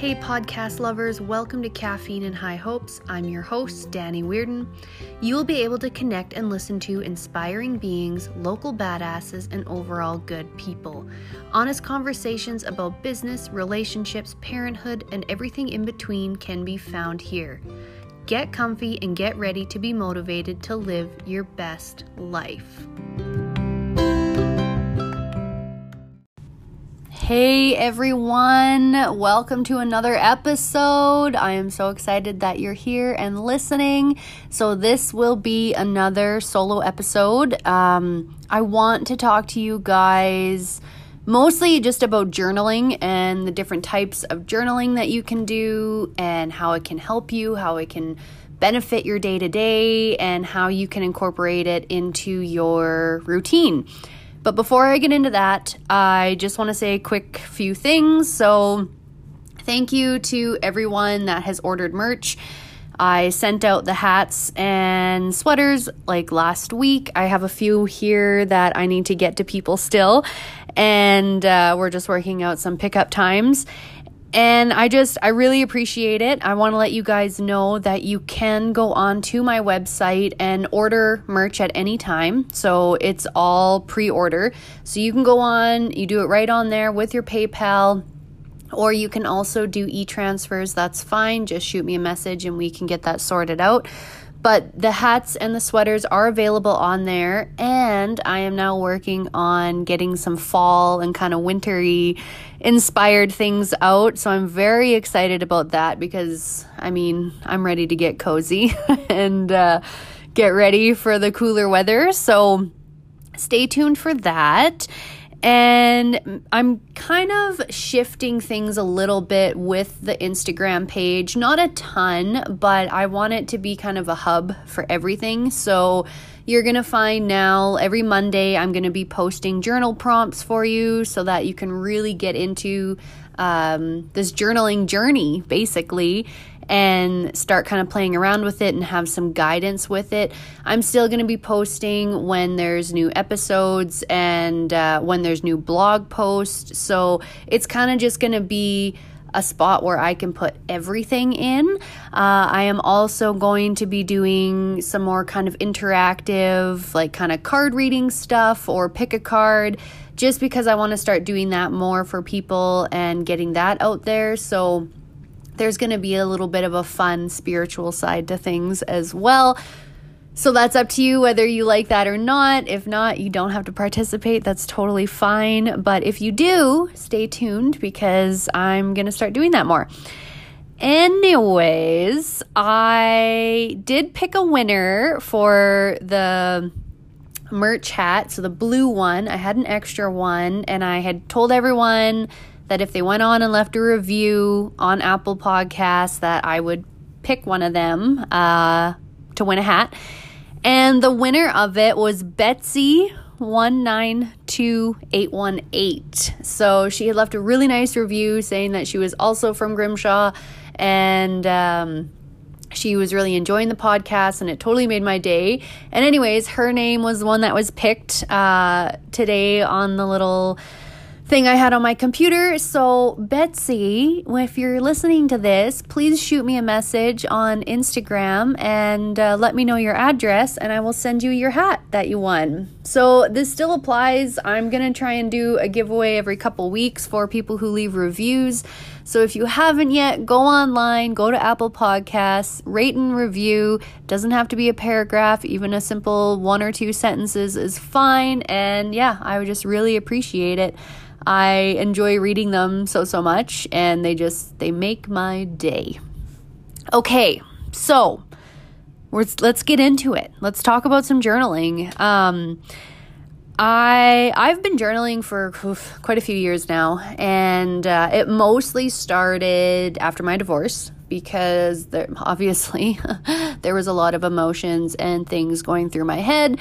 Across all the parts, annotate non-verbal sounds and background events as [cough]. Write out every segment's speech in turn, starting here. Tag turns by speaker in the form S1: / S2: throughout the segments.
S1: Hey, podcast lovers, welcome to Caffeine and High Hopes. I'm your host, Danny Weirden. You will be able to connect and listen to inspiring beings, local badasses, and overall good people. Honest conversations about business, relationships, parenthood, and everything in between can be found here. Get comfy and get ready to be motivated to live your best life. Hey everyone, welcome to another episode. I am so excited that you're here and listening. So, this will be another solo episode. Um, I want to talk to you guys mostly just about journaling and the different types of journaling that you can do and how it can help you, how it can benefit your day to day, and how you can incorporate it into your routine. But before I get into that, I just want to say a quick few things. So, thank you to everyone that has ordered merch. I sent out the hats and sweaters like last week. I have a few here that I need to get to people still, and uh, we're just working out some pickup times. And I just, I really appreciate it. I want to let you guys know that you can go on to my website and order merch at any time. So it's all pre order. So you can go on, you do it right on there with your PayPal, or you can also do e transfers. That's fine. Just shoot me a message and we can get that sorted out. But the hats and the sweaters are available on there, and I am now working on getting some fall and kind of wintry inspired things out. So I'm very excited about that because I mean, I'm ready to get cozy [laughs] and uh, get ready for the cooler weather. So stay tuned for that. And I'm kind of shifting things a little bit with the Instagram page. Not a ton, but I want it to be kind of a hub for everything. So you're going to find now every Monday, I'm going to be posting journal prompts for you so that you can really get into um, this journaling journey, basically and start kind of playing around with it and have some guidance with it. I'm still going to be posting when there's new episodes and uh, when there's new blog posts. So it's kind of just going to be a spot where I can put everything in. Uh, I am also going to be doing some more kind of interactive, like kind of card reading stuff or pick a card, just because I want to start doing that more for people and getting that out there. So there's going to be a little bit of a fun spiritual side to things as well. So that's up to you whether you like that or not. If not, you don't have to participate. That's totally fine. But if you do, stay tuned because I'm going to start doing that more. Anyways, I did pick a winner for the merch hat. So the blue one, I had an extra one, and I had told everyone that if they went on and left a review on Apple Podcasts, that I would pick one of them uh, to win a hat. And the winner of it was Betsy. 192818. So she had left a really nice review saying that she was also from Grimshaw and um, she was really enjoying the podcast and it totally made my day. And, anyways, her name was the one that was picked uh, today on the little thing I had on my computer. So, Betsy, if you're listening to this, please shoot me a message on Instagram and uh, let me know your address, and I will send you your hat that you won. So, this still applies. I'm going to try and do a giveaway every couple weeks for people who leave reviews. So, if you haven't yet, go online, go to Apple Podcasts, rate and review. Doesn't have to be a paragraph, even a simple one or two sentences is fine. And yeah, I would just really appreciate it. I enjoy reading them so so much and they just they make my day. Okay, so let's let's get into it. Let's talk about some journaling. Um, I I've been journaling for oof, quite a few years now, and uh, it mostly started after my divorce because there, [laughs] obviously [laughs] there was a lot of emotions and things going through my head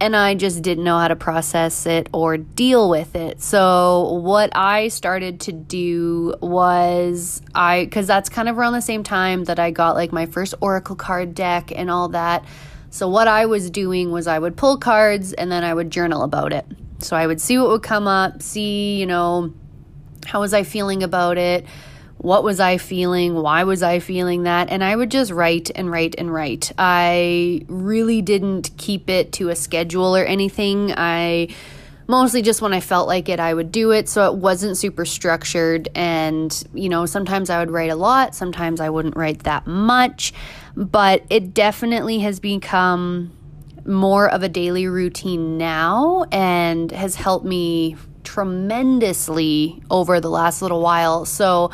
S1: and I just didn't know how to process it or deal with it. So, what I started to do was I, because that's kind of around the same time that I got like my first Oracle card deck and all that. So, what I was doing was I would pull cards and then I would journal about it. So, I would see what would come up, see, you know, how was I feeling about it? What was I feeling? Why was I feeling that? And I would just write and write and write. I really didn't keep it to a schedule or anything. I mostly just when I felt like it, I would do it. So it wasn't super structured. And, you know, sometimes I would write a lot, sometimes I wouldn't write that much. But it definitely has become more of a daily routine now and has helped me tremendously over the last little while. So,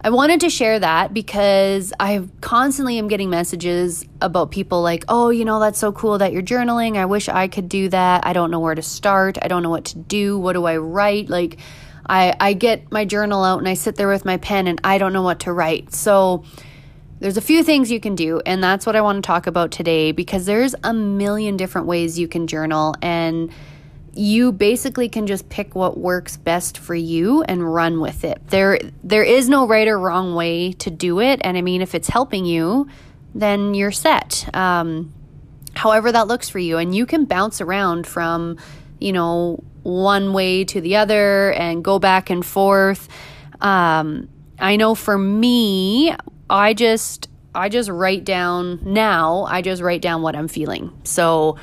S1: I wanted to share that because I constantly am getting messages about people like, oh, you know, that's so cool that you're journaling. I wish I could do that. I don't know where to start. I don't know what to do. What do I write? Like, I, I get my journal out and I sit there with my pen and I don't know what to write. So, there's a few things you can do, and that's what I want to talk about today because there's a million different ways you can journal. And you basically can just pick what works best for you and run with it. There there is no right or wrong way to do it, and I mean if it's helping you, then you're set. Um, however that looks for you, and you can bounce around from you know one way to the other and go back and forth. Um, I know for me, I just I just write down now. I just write down what I'm feeling. So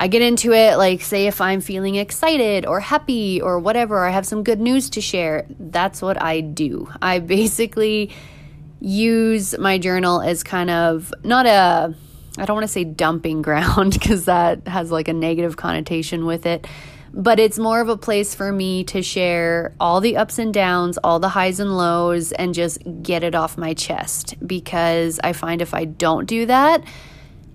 S1: I get into it, like, say, if I'm feeling excited or happy or whatever, I have some good news to share. That's what I do. I basically use my journal as kind of not a, I don't want to say dumping [laughs] ground because that has like a negative connotation with it, but it's more of a place for me to share all the ups and downs, all the highs and lows, and just get it off my chest because I find if I don't do that,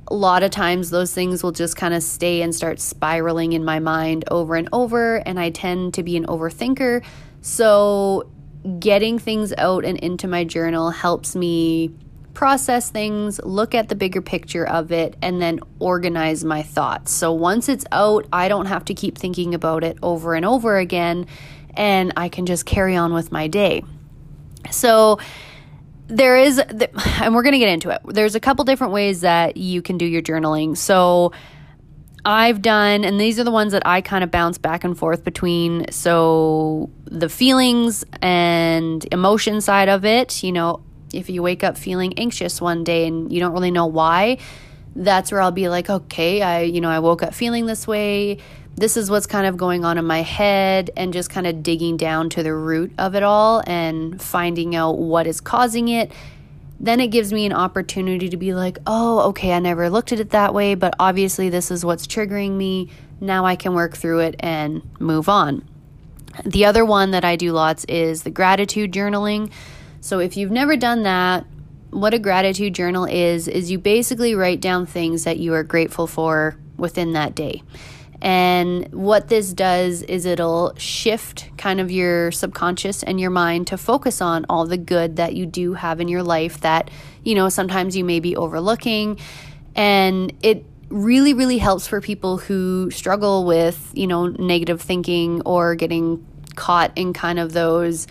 S1: a lot of times those things will just kind of stay and start spiraling in my mind over and over. And I tend to be an overthinker. So getting things out and into my journal helps me process things, look at the bigger picture of it, and then organize my thoughts. So once it's out, I don't have to keep thinking about it over and over again, and I can just carry on with my day. So, there is, [sighs] and we're going to get into it. There's a couple different ways that you can do your journaling. So, I've done, and these are the ones that I kind of bounce back and forth between. So, the feelings and emotion side of it, you know, if you wake up feeling anxious one day and you don't really know why, that's where I'll be like, okay, I, you know, I woke up feeling this way this is what's kind of going on in my head and just kind of digging down to the root of it all and finding out what is causing it then it gives me an opportunity to be like, oh, okay, I never looked at it that way, but obviously this is what's triggering me. Now I can work through it and move on. The other one that I do lots is the gratitude journaling. So if you've never done that, what a gratitude journal is, is you basically write down things that you are grateful for within that day. And what this does is it'll shift kind of your subconscious and your mind to focus on all the good that you do have in your life that, you know, sometimes you may be overlooking. And it really, really helps for people who struggle with, you know, negative thinking or getting caught in kind of those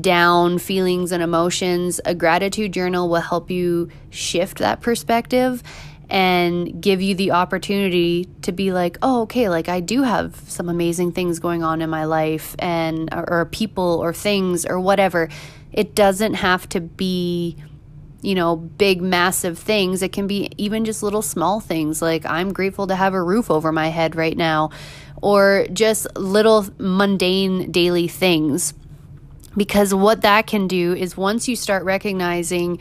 S1: down feelings and emotions. A gratitude journal will help you shift that perspective and give you the opportunity to be like, oh, okay, like I do have some amazing things going on in my life and or, or people or things or whatever. It doesn't have to be you know, big, massive things. It can be even just little small things like I'm grateful to have a roof over my head right now, or just little mundane daily things. Because what that can do is once you start recognizing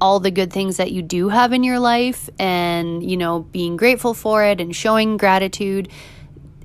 S1: all the good things that you do have in your life and, you know, being grateful for it and showing gratitude,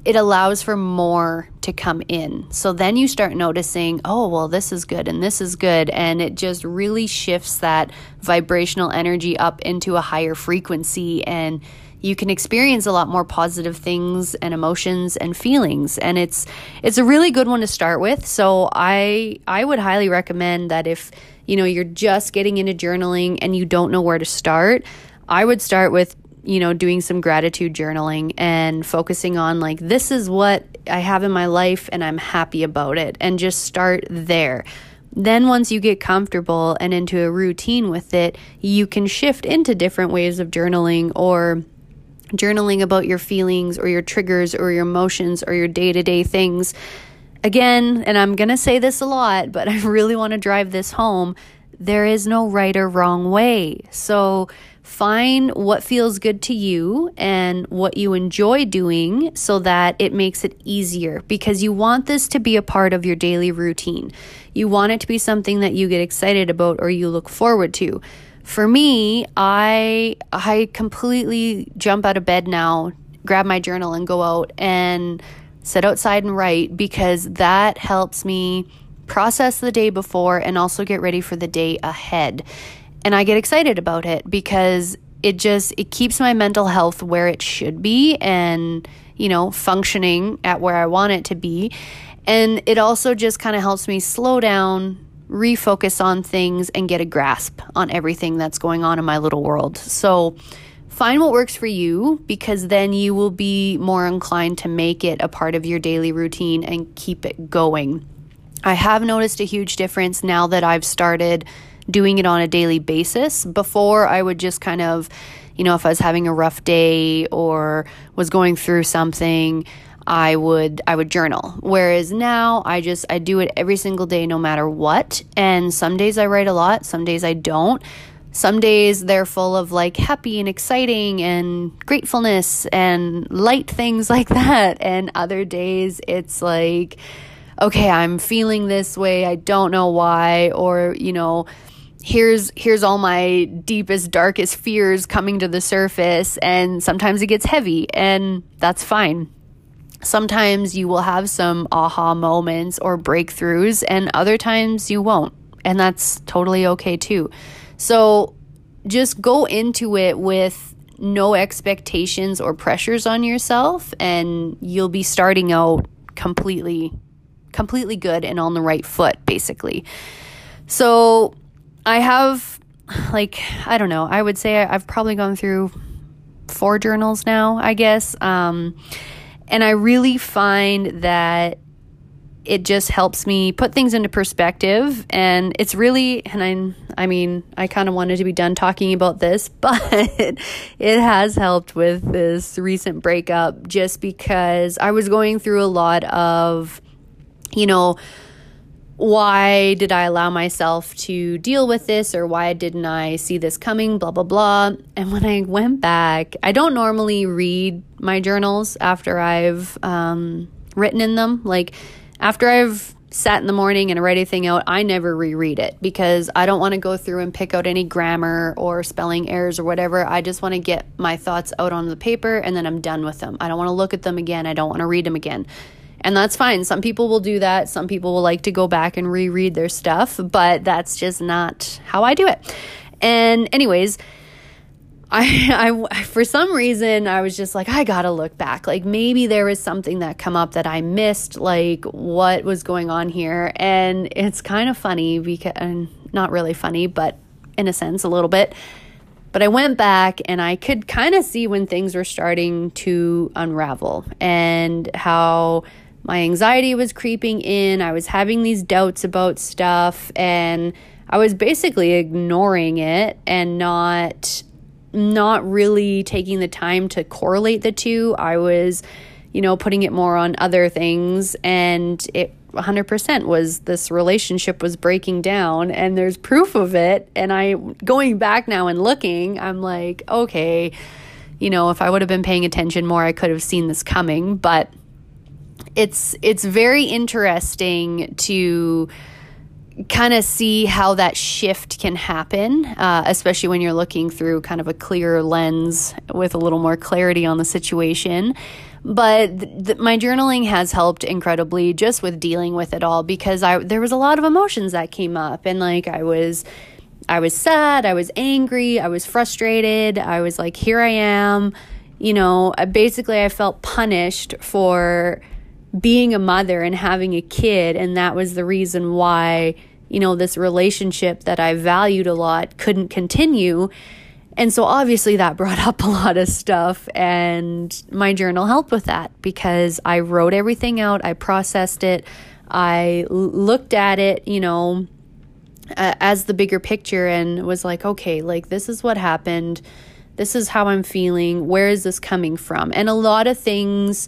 S1: it allows for more to come in. So then you start noticing, oh, well, this is good and this is good. And it just really shifts that vibrational energy up into a higher frequency. And you can experience a lot more positive things and emotions and feelings and it's it's a really good one to start with so i i would highly recommend that if you know, you're just getting into journaling and you don't know where to start, I would start with, you know, doing some gratitude journaling and focusing on like, this is what I have in my life and I'm happy about it, and just start there. Then, once you get comfortable and into a routine with it, you can shift into different ways of journaling or journaling about your feelings or your triggers or your emotions or your day to day things again, and I'm going to say this a lot, but [laughs] I really want to drive this home. There is no right or wrong way. So find what feels good to you and what you enjoy doing so that it makes it easier because you want this to be a part of your daily routine. You want it to be something that you get excited about or you look forward to. For me, I I completely jump out of bed now, grab my journal and go out and sit outside and write because that helps me process the day before and also get ready for the day ahead. And I get excited about it because it just it keeps my mental health where it should be and, you know, functioning at where I want it to be. And it also just kind of helps me slow down, refocus on things and get a grasp on everything that's going on in my little world. So, Find what works for you because then you will be more inclined to make it a part of your daily routine and keep it going. I have noticed a huge difference now that I've started doing it on a daily basis. Before, I would just kind of, you know, if I was having a rough day or was going through something, I would I would journal. Whereas now I just I do it every single day no matter what. And some days I write a lot, some days I don't. Some days they're full of like happy and exciting and gratefulness and light things [laughs] like that. And other days it's like, okay, I'm feeling this way. I don't know why. Or, you know, here's here's all my deepest darkest fears coming to the surface and sometimes it gets heavy and that's fine sometimes you will have some aha moments or breakthroughs and other times you won't and that's totally okay too so just go into it with no expectations or pressures on yourself and you'll be starting out completely completely good and on the right foot basically. So I have like I don't know, I would say I've probably gone through four journals now, I guess. Um and I really find that it just helps me put things into perspective. And it's really and I I mean I kind of wanted to be done talking about this [laughs] but it has helped with this recent breakup just because I was going through a lot of you know why did I allow myself to deal with this or why didn't I see this coming blah blah blah. And when I went back I don't normally read my journals after I've um, written in them. Like after I've sat in the morning and write anything out, I never reread it because I don't want to go through and pick out any grammar or spelling errors or whatever. I just want to get my thoughts out on the paper and then I'm done with them. I don't want to look at them again. I don't want to read them again. And that's fine. Some people will do that. Some people will like to go back and reread their stuff, but that's just not how I do it. And, anyways, I, [laughs] I, for some reason, I was just like, I gotta look back. Like maybe there was something that come up that I missed, like what was going on here. And it's kind of funny because, not really funny, but in a sense, a little bit. But I went back and I could kind of see when things were starting to unravel and how my anxiety was creeping in. I was having these doubts about stuff and I was basically ignoring it and not not really taking the time to correlate the two. I was, you know, putting it more on other things and it 100% was this relationship was breaking down and there's proof of it and I going back now and looking, I'm like, okay, you know, if I would have been paying attention more, I could have seen this coming, but it's it's very interesting to kind of see how that shift can happen, uh, especially when you're looking through kind of a clear lens with a little more clarity on the situation. But th- th- my journaling has helped incredibly just with dealing with it all because I there was a lot of emotions that came up and like I was I was sad, I was angry, I was frustrated, I was like here I am, you know, basically I felt punished for being a mother and having a kid and that was the reason why you know this relationship that I valued a lot couldn't continue. And so obviously that brought [laughs] up a lot of stuff and my journal helped with that because I wrote everything out I processed it I looked at it you know uh, as the bigger picture and was like okay like this is what happened. This is how I'm feeling. Where is this coming from? And a lot of things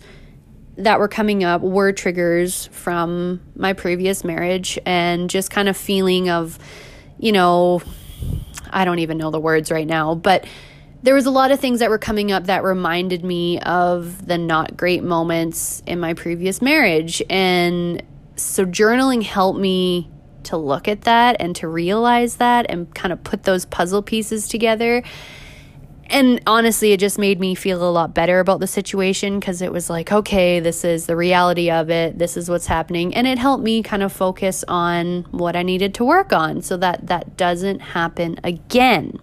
S1: that were coming up were triggers from my previous marriage and just kind of feeling of, you know, I don't even know the words right now, but there was a lot of things that were coming up that reminded me of the not great moments in my previous marriage. And so journaling helped me to look at that and to realize that and kind of put those puzzle pieces together and honestly, it just made me feel a lot better about the situation because it was like, okay, this is the reality of it. This is what's happening. And it helped me kind of focus on what I needed to work on so that that doesn't happen again.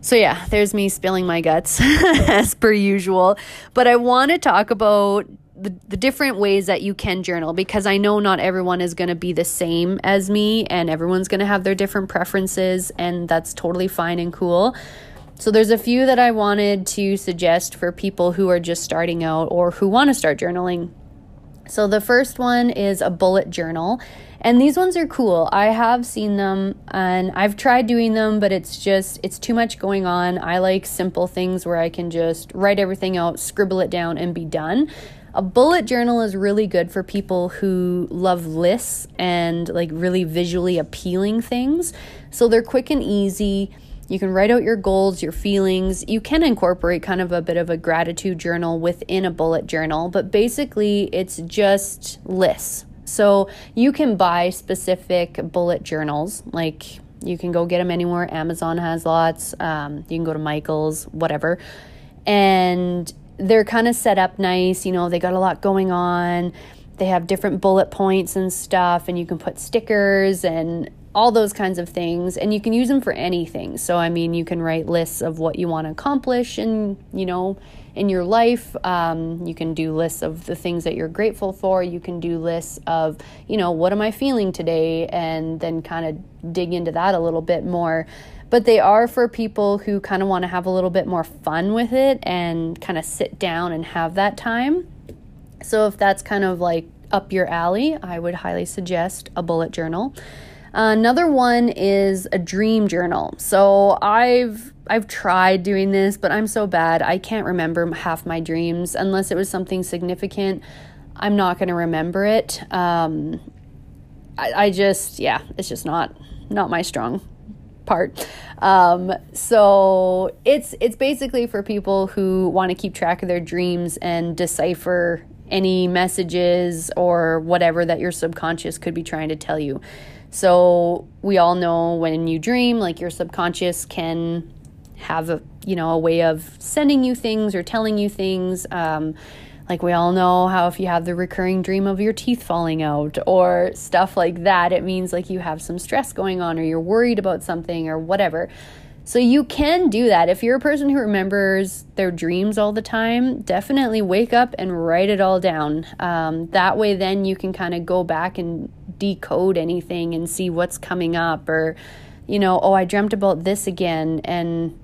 S1: So, yeah, there's me spilling my guts [laughs] as per usual. But I want to talk about the, the different ways that you can journal because I know not everyone is going to be the same as me and everyone's going to have their different preferences, and that's totally fine and cool. So there's a few that I wanted to suggest for people who are just starting out or who want to start journaling. So the first one is a bullet journal. And these ones are cool. I have seen them and I've tried doing them, but it's just it's too much going on. I like simple things where I can just write everything out, scribble it down and be done. A bullet journal is really good for people who love lists and like really visually appealing things. So they're quick and easy. You can write out your goals, your feelings. You can incorporate kind of a bit of a gratitude journal within a bullet journal, but basically it's just lists. So you can buy specific bullet journals, like you can go get them anywhere. Amazon has lots. Um, you can go to Michael's, whatever. And they're kind of set up nice. You know, they got a lot going on. They have different bullet points and stuff, and you can put stickers and all those kinds of things and you can use them for anything. So i mean you can write lists of what you want to accomplish and you know in your life. Um, you can do lists of the things that you're grateful for. You can do lists of you know what am i feeling today and then kind of dig into that a little bit more. But they are for people who kind of want to have a little bit more fun with it and kind of sit down and have that time. So if that's kind of like up your alley i would highly suggest a bullet journal Another one is a dream journal. So I've I've tried doing this, but I'm so bad. I can't remember half my dreams unless it was something significant. I'm not going to remember it. Um, I, I just yeah, it's just not not my strong part. Um, so it's it's basically for people who want to keep track of their dreams and decipher any messages or whatever that your subconscious could be trying to tell you. So we all know when you dream, like your subconscious can have a you know a way of sending you things or telling you things. Um, like we all know how if you have the recurring dream of your teeth falling out or stuff like that, it means like you have some stress going on or you're worried about something or whatever. So you can do that. If you're a person who remembers their dreams all the time, definitely wake up and write it all down. Um, that way, then you can kind of go back and decode anything and see what's coming up, or, you know, oh, I dreamt about this again. And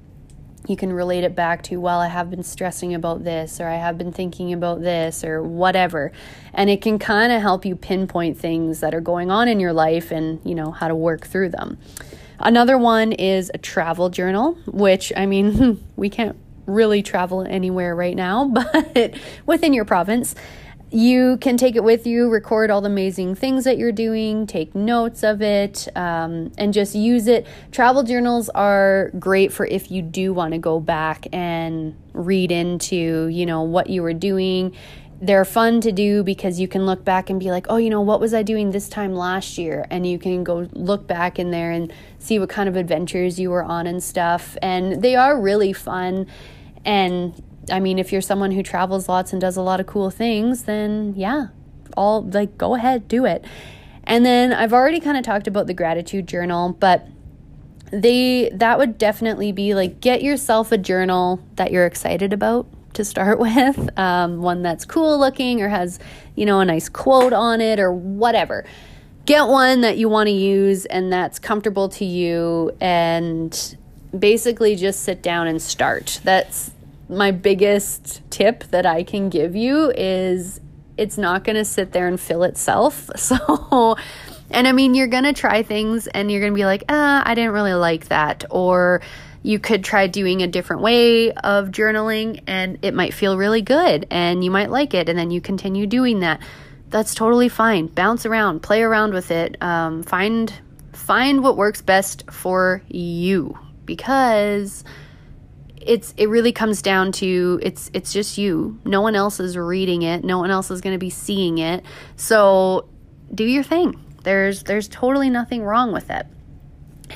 S1: you can relate it back to, well, I have been stressing about this, or I have been thinking about this, or whatever. And it can kind of help you pinpoint things that are going on in your life and, you know, how to work through them. Another one is a travel journal, which I mean, [laughs] we can't really travel anywhere right now, [laughs] but within your province. You can take it with you, record all the amazing things that you're doing, take notes of it, um, and just use it. Travel journals are great for if you do want to go back and read into, you know, what you were doing they're fun to do because you can look back and be like, oh, you know, what was I doing this time last year? And you can go look back in there and see what kind of adventures you were on and stuff. And they are really fun. And I mean, if you're someone who travels lots and does a lot of cool things, then yeah, all like go ahead, do it. And then I've already kind of talked about the gratitude journal, but they that would definitely be like get yourself a journal that you're excited about to start [laughs] with, um, one that's cool looking or has, you know, a nice quote on it or whatever. Get one that you want to use and that's comfortable to you, and basically just sit down and start. That's my biggest tip that I can give you is it's not going to sit there and fill itself. [laughs] So, and I mean, you're going to try things and you're going to be like, ah, I didn't really like that. Or, You could try doing a different way of journaling and it might feel really good and you might like it and then you continue doing that. That's totally fine. Bounce around, play around with it. Um, find find what works best for you because it's it really comes down to it's it's just you. No one else is reading it. No one else is going to be seeing it. So do your thing. There's there's totally nothing wrong with it.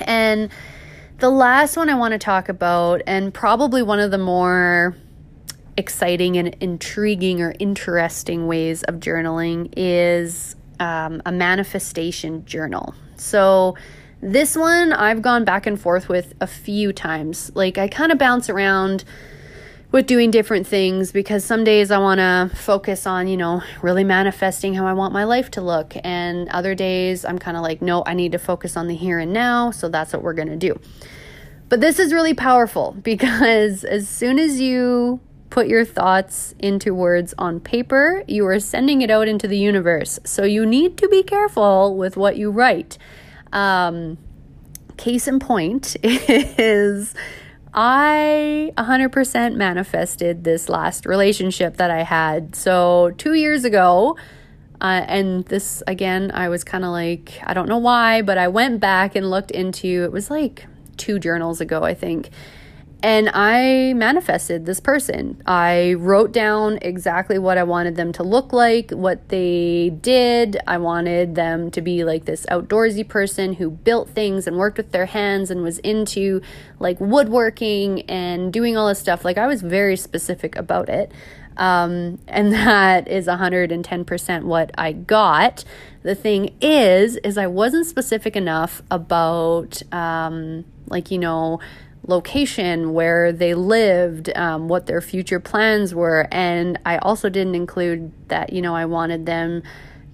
S1: And the last one I want to talk about and probably one of the more exciting and intriguing or interesting ways of journaling is um, a manifestation journal. So this one I've gone back and forth with a few times. Like I kind of bounce around with doing different things because some days I want to focus on, you know, really manifesting how I want my life to look. And other days I'm kind of like, no, I need to focus on the here and now. So that's what we're going to do. But this is really powerful [laughs] because as soon as you put your thoughts into words on paper, you are sending it out into the universe. So you need to be careful with what you write. Um, case in point [laughs] is I 100% manifested this last relationship that I had. So, two years ago, uh, and this again, I was kind of like, I don't know why, but I went back and looked into it was like two journals ago, I think and I manifested this person. I wrote down exactly what I wanted them to look like, what they did. I wanted them to be like this outdoorsy person who built things and worked with their hands and was into like woodworking and doing all this stuff. Like I was very specific about it. Um, and that is 110% what I got. The thing is, is I wasn't specific enough about, um, like, you know, location, where they lived, um, what their future plans were. And I also didn't include that, you know, I wanted them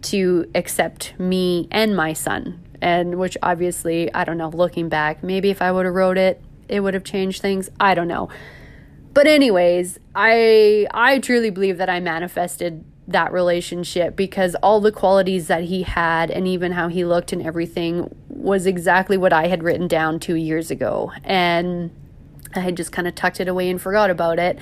S1: to accept me and my son. And which obviously, I don't know, looking back, maybe if I would have wrote it, it would have changed things. I don't know. But anyways, I I truly believe that I manifested that relationship because all the qualities that he had and even how he looked and everything was exactly what I had written down two years ago. And I had just kind of tucked it away and forgot about it.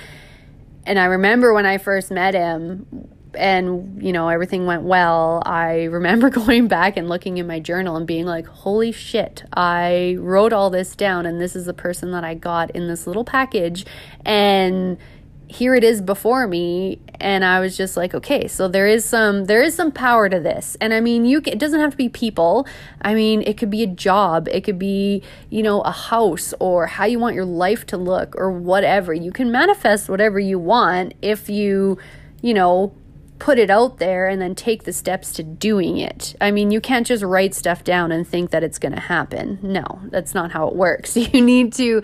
S1: And I remember when I first met him and, you know, everything went well, I remember [laughs] going back and looking in my journal and being like, holy shit, I wrote all this down and this is the person that I got in this little package. And, here it is before me. And i was just like okay so there is some there is some power to this. And i mean you it doesn't have to be people. I mean it could be a job it could be you know a house or how you want your life to look or whatever. You can manifest whatever you want if you you know put it out there and then take the steps to doing it. I mean, you can't just write stuff down and think that it's going to happen. No, that's not how it works. [laughs] You need to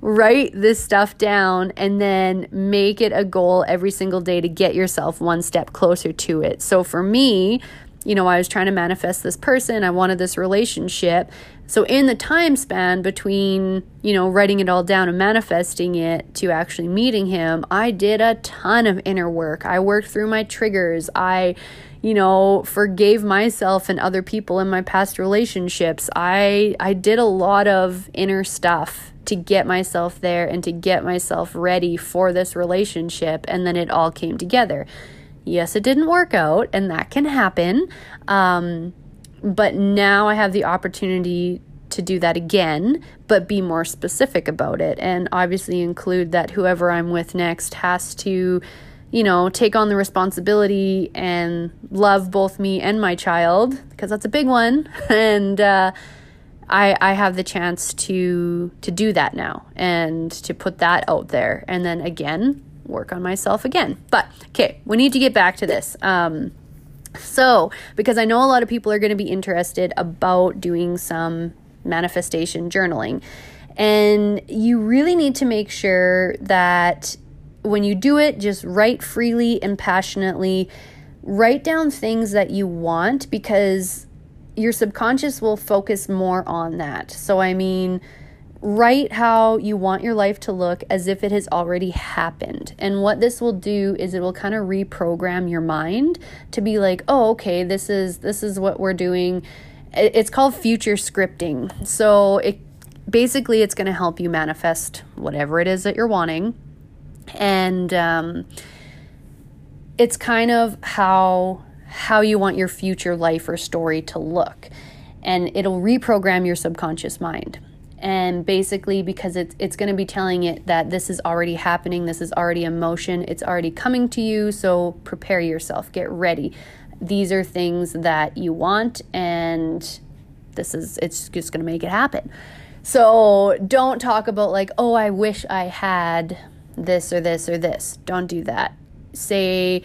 S1: write this stuff down and then make it a goal every single day to get yourself one step closer to it. So for me, you know, I was trying to manifest this person, I wanted this relationship. So in the time span between, you know, writing it all down and manifesting it to actually meeting him, I did a ton of inner work. I worked through my triggers. I you know forgave myself and other people in my past relationships i i did a lot of inner stuff to get myself there and to get myself ready for this relationship. And then it all came together. Yes, it didn't work out, and that can happen. Um, but now I have the opportunity to do that again, but be more specific about it. And obviously include that whoever I'm with next has to, you know, take on the responsibility and love both me and my child, because that's a big one. [laughs] And, uh, I, I have the chance to to do that now and to put that out there and then again work on myself again. But okay we need to get back to this. Um, so because i know a lot of people are going to be interested about doing some manifestation journaling and you really need to make sure that when you do it just write freely and passionately. Write down things that you want because your subconscious will focus more on that. So, I mean, write how you want your life to look as if it has already happened. And what this will do is it will kind of reprogram your mind to be like, "Oh, okay, this is this is what we're doing." It's called future scripting. So, it basically, it's going to help you manifest whatever it is that you're wanting. And um, it's kind of how how you want your future life or story to look and it'll reprogram your subconscious mind and basically because it's it's going to be telling it that this is already happening this is already emotion it's already coming to you so prepare yourself get ready. These are things that you want and this is it's just going to make it happen. So don't talk about like oh i wish i had this or this or this. Don't do that. Say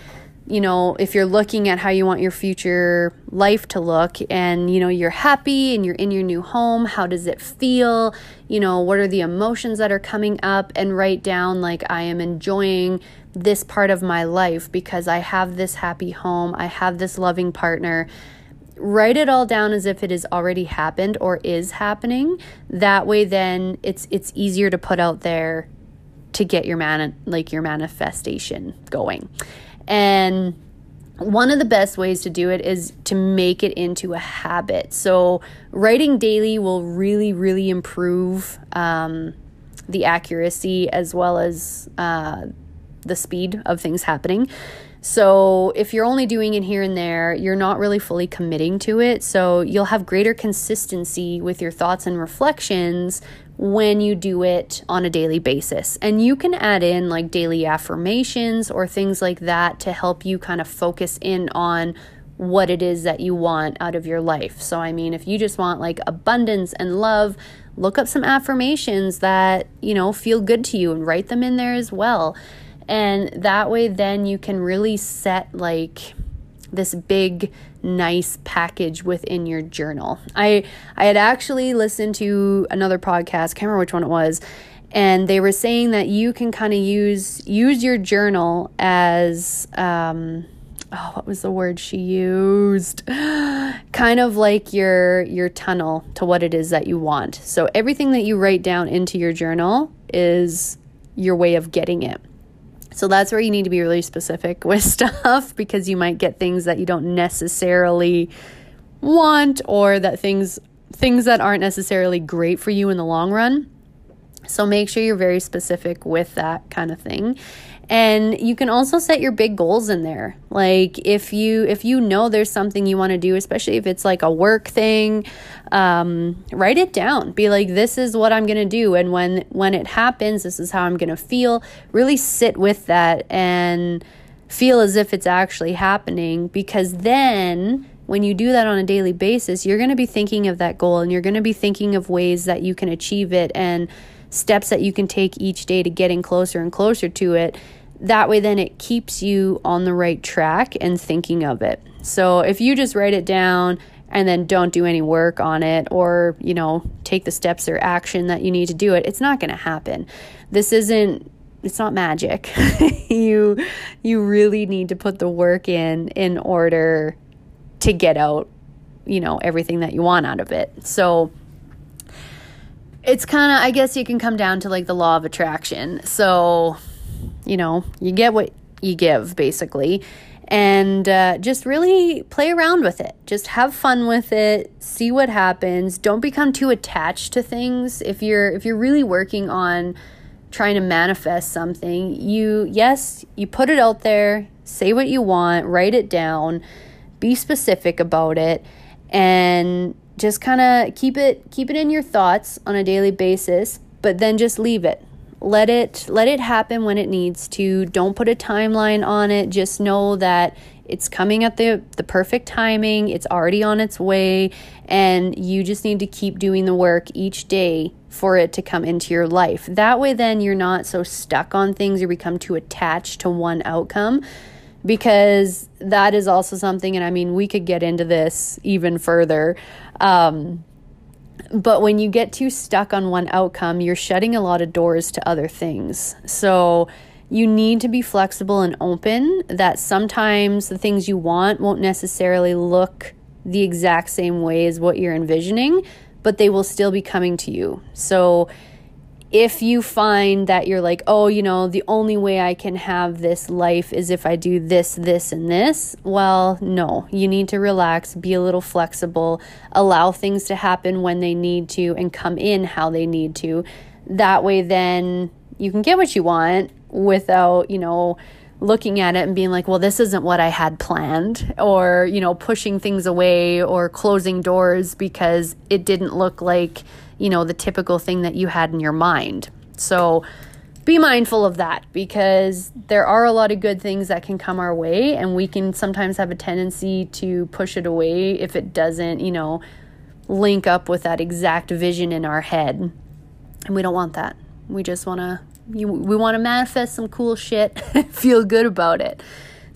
S1: you know, if you're looking at how you want your future life to look and, you know, you're happy and you're in your new home, how does it feel? You know, what are the emotions that are coming up? And write down, like, I am enjoying this part of my life because I have this happy home, I have this loving partner. Write it all down as if it has already happened or is happening. That way, then it's it's easier to put out there to get your man like your manifestation going. And one of the best ways to do it is to make it into a habit. So, writing daily will really, really improve um, the accuracy as well as uh, the speed of things happening. So, if you're only doing it here and there, you're not really fully committing to it. So, you'll have greater consistency with your thoughts and reflections when you do it on a daily basis. And you can add in like daily affirmations or things like that to help you kind of focus in on what it is that you want out of your life. So, I mean, if you just want like abundance and love, look up some affirmations that, you know, feel good to you and write them in there as well. And that way, then you can really set like this big nice package within your journal. I I had actually listened to another podcast, can't remember which one it was, and they were saying that you can kind of use use your journal as um oh what was the word she used? [gasps] Kind of like your your tunnel to what it is that you want. So everything that you write down into your journal is your way of getting it so that's where you need to be really specific with [laughs] stuff because you might get things that you don't necessarily want or that things things that aren't necessarily great for you in the long run. So make sure you're very specific with that kind of thing. And you can also set your big goals in there. Like if you if you know there's something you want to do, especially if it's like a work thing, um, write it down. Be like, this is what I'm gonna do, and when when it happens, this is how I'm gonna feel. Really sit with that and feel as if it's actually happening because then when you do that on a daily basis, you're going to be thinking of that goal and you're going to be thinking of ways that you can achieve it and steps that you can take each day to getting closer and closer to it. That way, then it keeps you on the right track and thinking of it. So, if you just write it down and then don't do any work on it or, you know, take the steps or action that you need to do it, it's not going to happen. This isn't it's not magic. [laughs] you you really need to put the work in in order to get out, you know, everything that you want out of it. So, it's kind of, I guess you can come down to like the law of attraction. So, you know, you get what you give, basically. And uh, just really play around with it. Just have fun with it. See what happens. Don't become too attached to things. If you're if you're really working on trying to manifest something, you yes, you put it out there. Say what you want. Write it down. Be specific about it, and just kind of keep it keep it in your thoughts on a daily basis but then just leave it let it let it happen when it needs to. Don't put a timeline on it. Just know that it's coming at the the perfect timing. It's already on its way. And you just need to keep doing the work each day for it to come into your life. That way then you're not so stuck on things. Or become too attached to one outcome. Because that is also something and i mean we could get into this even further um, but when you get too stuck on one outcome, you're shutting a lot of doors to other things. So you need to be flexible and open that sometimes the things you want won't necessarily look the exact same way as what you're envisioning, but they will still be coming to you. So if you find that you're like, oh, you know, the only way I can have this life is if I do this, this, and this, well, no. You need to relax, be a little flexible, allow things to happen when they need to, and come in how they need to. That way, then you can get what you want without, you know, looking at it and being like, well, this isn't what I had planned, or, you know, pushing things away or closing doors because it didn't look like you know, the typical thing that you had in your mind. So be mindful of that because there are a lot of good things that can come our way, and we can sometimes have a tendency to push it away if it doesn't, you know, link up with that exact vision in our head. And we don't want that. We just want to we want to manifest some cool shit, [laughs] feel good about it.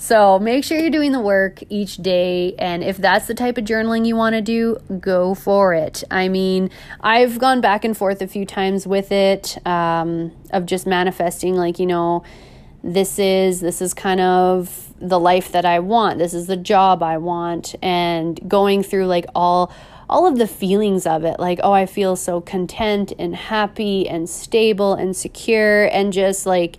S1: So make sure you're doing the work each day. And if that's the type of journaling you want to do, go for it. I mean, I've gone back and forth a few times with it um, of just manifesting, like, you know, this is this is kind of the life that I want. This is the job I want and going through like all all of the feelings of it like oh I feel so content and happy and stable and secure and just like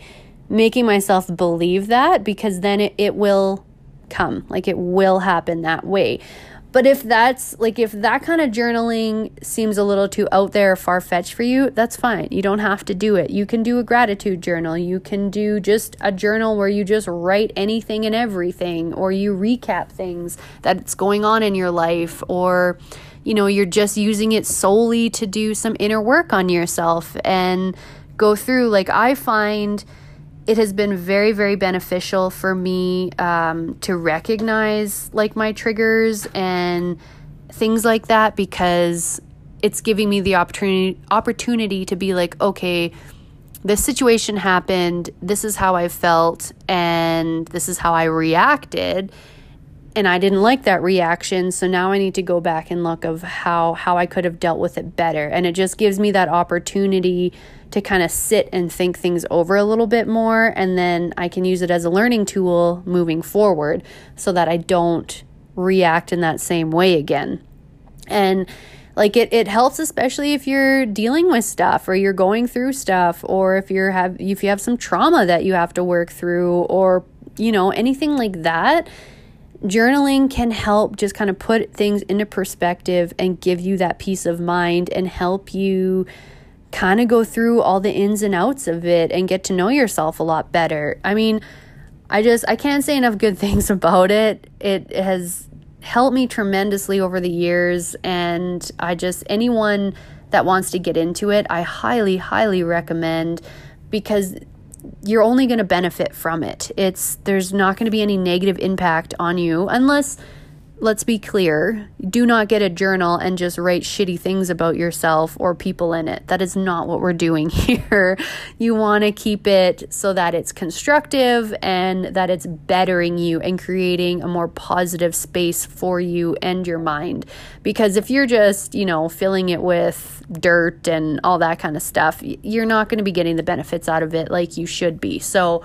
S1: making myself believe that because then it, it will come. Like it will happen that way. But if that's like if that kind of journaling seems a little too out there far fetched for you, that's fine. You don't have to do it. You can do a gratitude journal. You can do just a journal where you just write anything and everything or you recap things that's going on in your life or you know, you're just using it solely to do some inner work on yourself and go through like I find it has been very very beneficial for me um, to recognize like my triggers and things like that because it's giving me the opportunity opportunity to be like okay this situation happened this is how i felt and this is how i reacted and i didn't like that reaction so now i need to go back and look of how how i could have dealt with it better and it just gives me that opportunity to kind of sit and think things over a little bit more. And then I can use it as a learning tool moving forward so that I don't react in that same way again. And like it, it helps especially if you're dealing with stuff or you're going through stuff or if you're have if you have some trauma that you have to work through or you know anything like that journaling can help just kind of put things into perspective and give you that peace of mind and help you kind of go through all the ins and outs of it and get to know yourself a lot better. I mean, I just I can't say enough good [laughs] things about it. It has helped me tremendously over the years and I just anyone that wants to get into it, I highly highly recommend because you're only going to benefit from it. It's there's not going to be any negative impact on you unless let's be clear do not get a journal and just write shitty things about yourself or people in it. That is not what we're doing [laughs] here. You want to keep it so that it's constructive and that it's bettering you and creating a more positive space for you and your mind. Because if you're just, you know, filling it with dirt and all that kind of stuff, you're not going to be getting the benefits out of it like you should be. So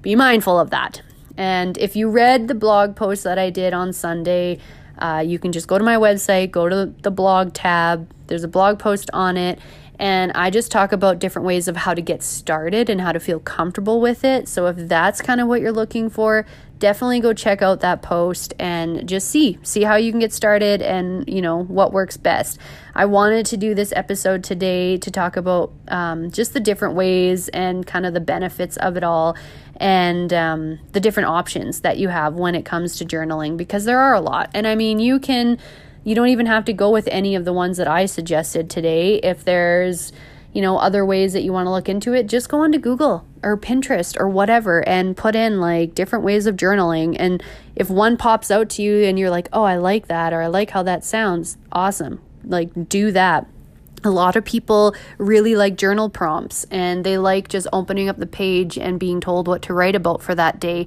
S1: be mindful of that. And if you read the blog post that I did on Sunday, uh, you can just go to my website, go to the blog tab. There's a blog post on it. And I just talk about different ways of how to get started and how to feel comfortable with it. So if that's kind of what you're looking for, definitely go check out that post and just see see how you can get started and you know what works best i wanted to do this episode today to talk about um, just the different ways and kind of the benefits of it all and um, the different options that you have when it comes to journaling because there are a lot and i mean you can you don't even have to go with any of the ones that i suggested today if there's you know, other ways that you want to look into it, just go onto Google or Pinterest or whatever and put in like different ways of journaling. And if one pops out to you and you're like, oh, I like that or I like how that sounds, awesome. Like, do that. A lot of people really like journal prompts and they like just opening up the page and being told what to write about for that day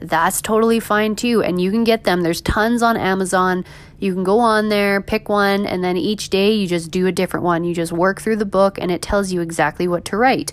S1: that's totally fine too. And you can get them. There's tons on Amazon. You can go on there, pick one, and then each day you just do a different one. You just work through the book and it tells you exactly what to write.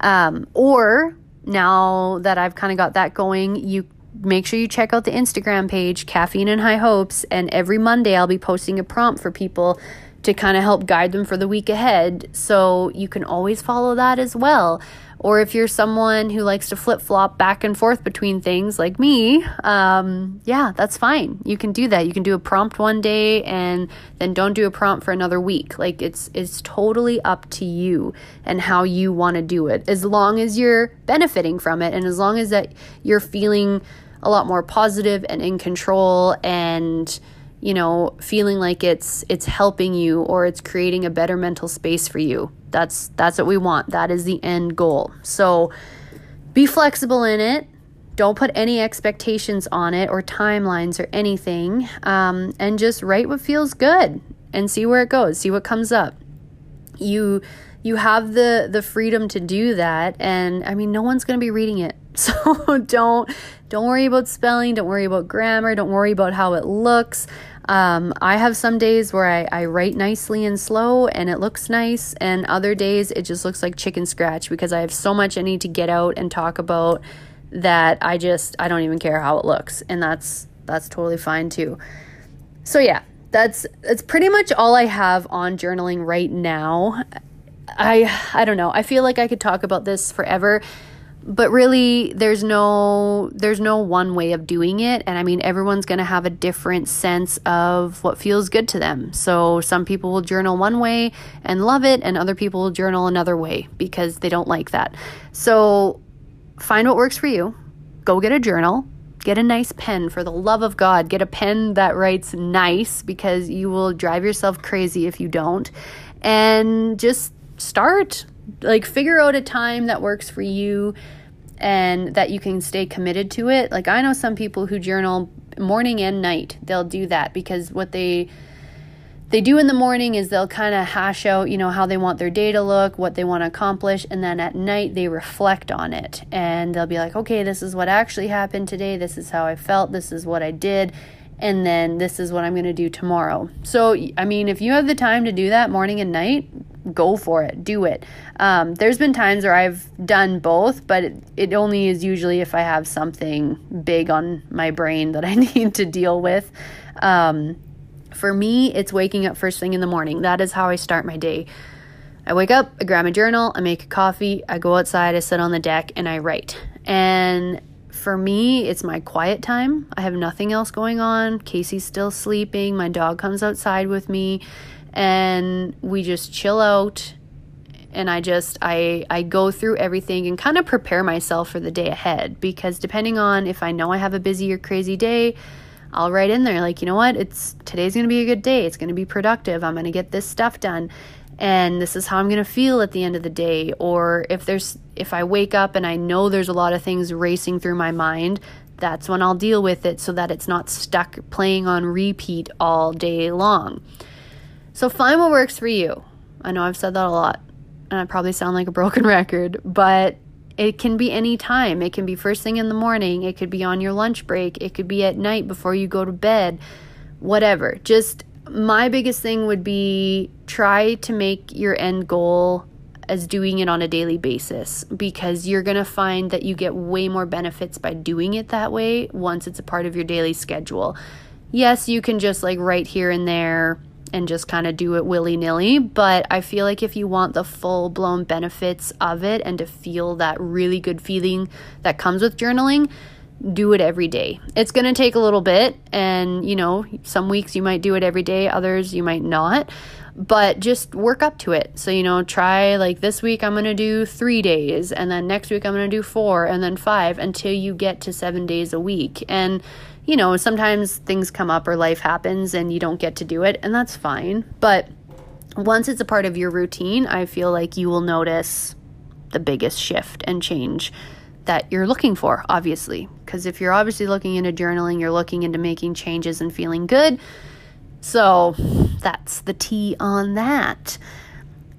S1: Um, or now that I've kind of got that going, you make sure you check out the Instagram page, Caffeine and High Hopes. And every Monday I'll be posting a prompt for people to kind of help guide them for the week ahead. So you can always follow that as well. Or if you're someone who likes to flip flop back and forth between things like me, um, yeah, that's fine. You can do that. You can do a prompt one day and then don't do a prompt for another week. Like it's it's totally up to you and how you want to do it. As long as you're benefiting from it and as long as that you're feeling a lot more positive and in control and you know feeling like it's it's helping you or it's creating a better mental space for you. That's that's what we want. That is the end goal. So be flexible in it. Don't put any expectations on it or timelines or anything um, and just write what feels good and see where it goes see what comes up. You you have the the freedom to do that and i mean no one's going to be reading it [laughs] so don't don't worry about spelling don't worry about grammar don't worry about how it looks um, I have some days where I, I write nicely and slow and it looks nice, and other days it just looks like chicken scratch because I have so much I need to get out and talk about that I just I don't even care how it looks, and that's that's totally fine too. So yeah, that's that's pretty much all I have on journaling right now. I I don't know. I feel like I could talk about this forever but really there's no there's no one way of doing it. And i mean everyone's going to have a different sense of what feels good to them. So some people will journal one way and love it and other people will journal another way because they don't like that. So find what works for you. Go get a journal. Get a nice pen for the love of god. Get a pen that writes nice because you will drive yourself crazy if you don't. And just start like figure out a time that works for you and that you can stay committed to it. Like I know some people who journal morning and night. They'll do that because what they they do in the morning is they'll kind of hash out, you know, how they want their day to look, what they want to accomplish, and then at night they reflect on it. And they'll be like, "Okay, this is what actually happened today. This is how I felt. This is what I did." And then this is what I'm going to do tomorrow. So, I mean, if you have the time to do that morning and night, go for it, do it. Um, there's been times where I've done both, but it, it only is usually if I have something big on my brain that I [laughs] need to deal with. Um, for me, it's waking up first thing in the morning. That is how I start my day. I wake up, I grab my journal, I make a coffee, I go outside, I sit on the deck, and I write. And for me, it's my quiet time. I have nothing else going on. Casey's still sleeping. My dog comes outside with me and we just chill out and I just I I go through everything and kind of prepare myself for the day ahead because depending on if I know I have a busy or crazy day, I'll write in there like, you know what? It's today's going to be a good day. It's going to be productive. I'm going to get this stuff done. And this is how I'm going to feel at the end of the day or if there's if I wake up and I know there's a lot of things racing through my mind, that's when I'll deal with it so that it's not stuck playing on repeat all day long. So find what works for you. I know I've said that a lot, and I probably sound like a broken [laughs] record, but it can be any time. It can be first thing in the morning, it could be on your lunch break, it could be at night before you go to bed, whatever. Just my biggest thing would be try to make your end goal as doing it on a daily basis because you're going to find that you get way more benefits by doing it that way once it's a part of your daily schedule. Yes, you can just like write here and there and just kind of do it willy nilly. But I feel like if you want the full blown benefits of it and to feel that really good feeling that comes with journaling, do it every day. It's going to take a little bit, and you know, some weeks you might do it every day, others you might not. But just work up to it. So, you know, try like this week I'm going to do three days, and then next week I'm going to do four, and then five until you get to seven days a week. And you know, sometimes things come up or life happens and you don't get to do it, and that's fine. But once it's a part of your routine, I feel like you will notice the biggest shift and change that you're looking for, obviously. Because if you're obviously looking into journaling, you're looking into making changes and feeling good. So that's the T on that.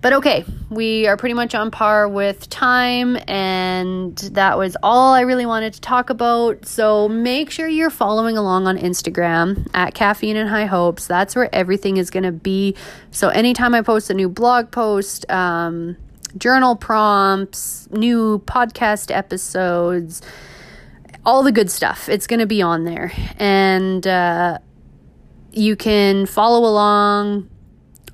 S1: But okay, we are pretty much on par with time, and that was all I really wanted to talk about. So make sure you're following along on Instagram at Caffeine and High Hopes. That's where everything is going to be. So anytime I post a new blog post, um, journal prompts, new podcast episodes, all the good stuff, it's going to be on there. And uh, you can follow along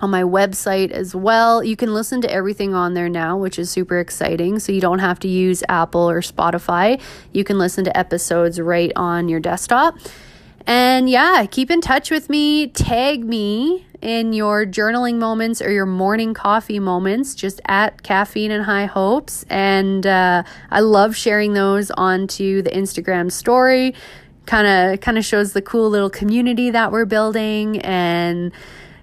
S1: on my website as well. You can listen to everything on there now, which is super exciting. So you don't have to use Apple or Spotify. You can listen to episodes right on your desktop. And yeah, keep in touch with me. Tag me in your journaling moments or your morning coffee moments, just at caffeine and high hopes. And uh, I love sharing those onto the Instagram story. Kind of, kind of shows the cool little community that we're building and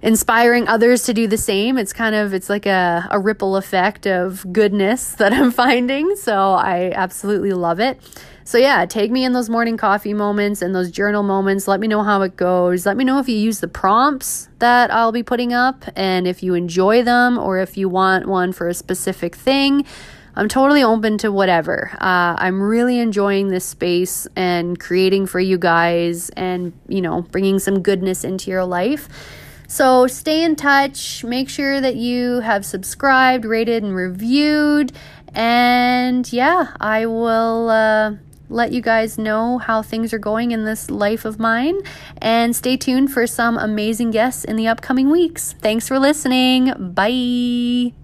S1: inspiring others to do the same. It's kind of it's like a, a ripple effect of goodness [laughs] that I'm finding. So I absolutely love it. So yeah, take me in those morning coffee moments and those journal moments. Let me know how it goes. Let me know if you use the prompts that I'll be putting up and if you enjoy them or if you want one for a specific thing. I'm totally open to whatever. Uh, I'm really enjoying this space and creating for you guys and, you know, bringing some goodness into your life. So stay in touch. Make sure that you have subscribed, rated, and reviewed. And yeah, I will uh, let you guys know how things are going in this life of mine. And stay tuned for some amazing guests in the upcoming weeks. Thanks for listening. Bye.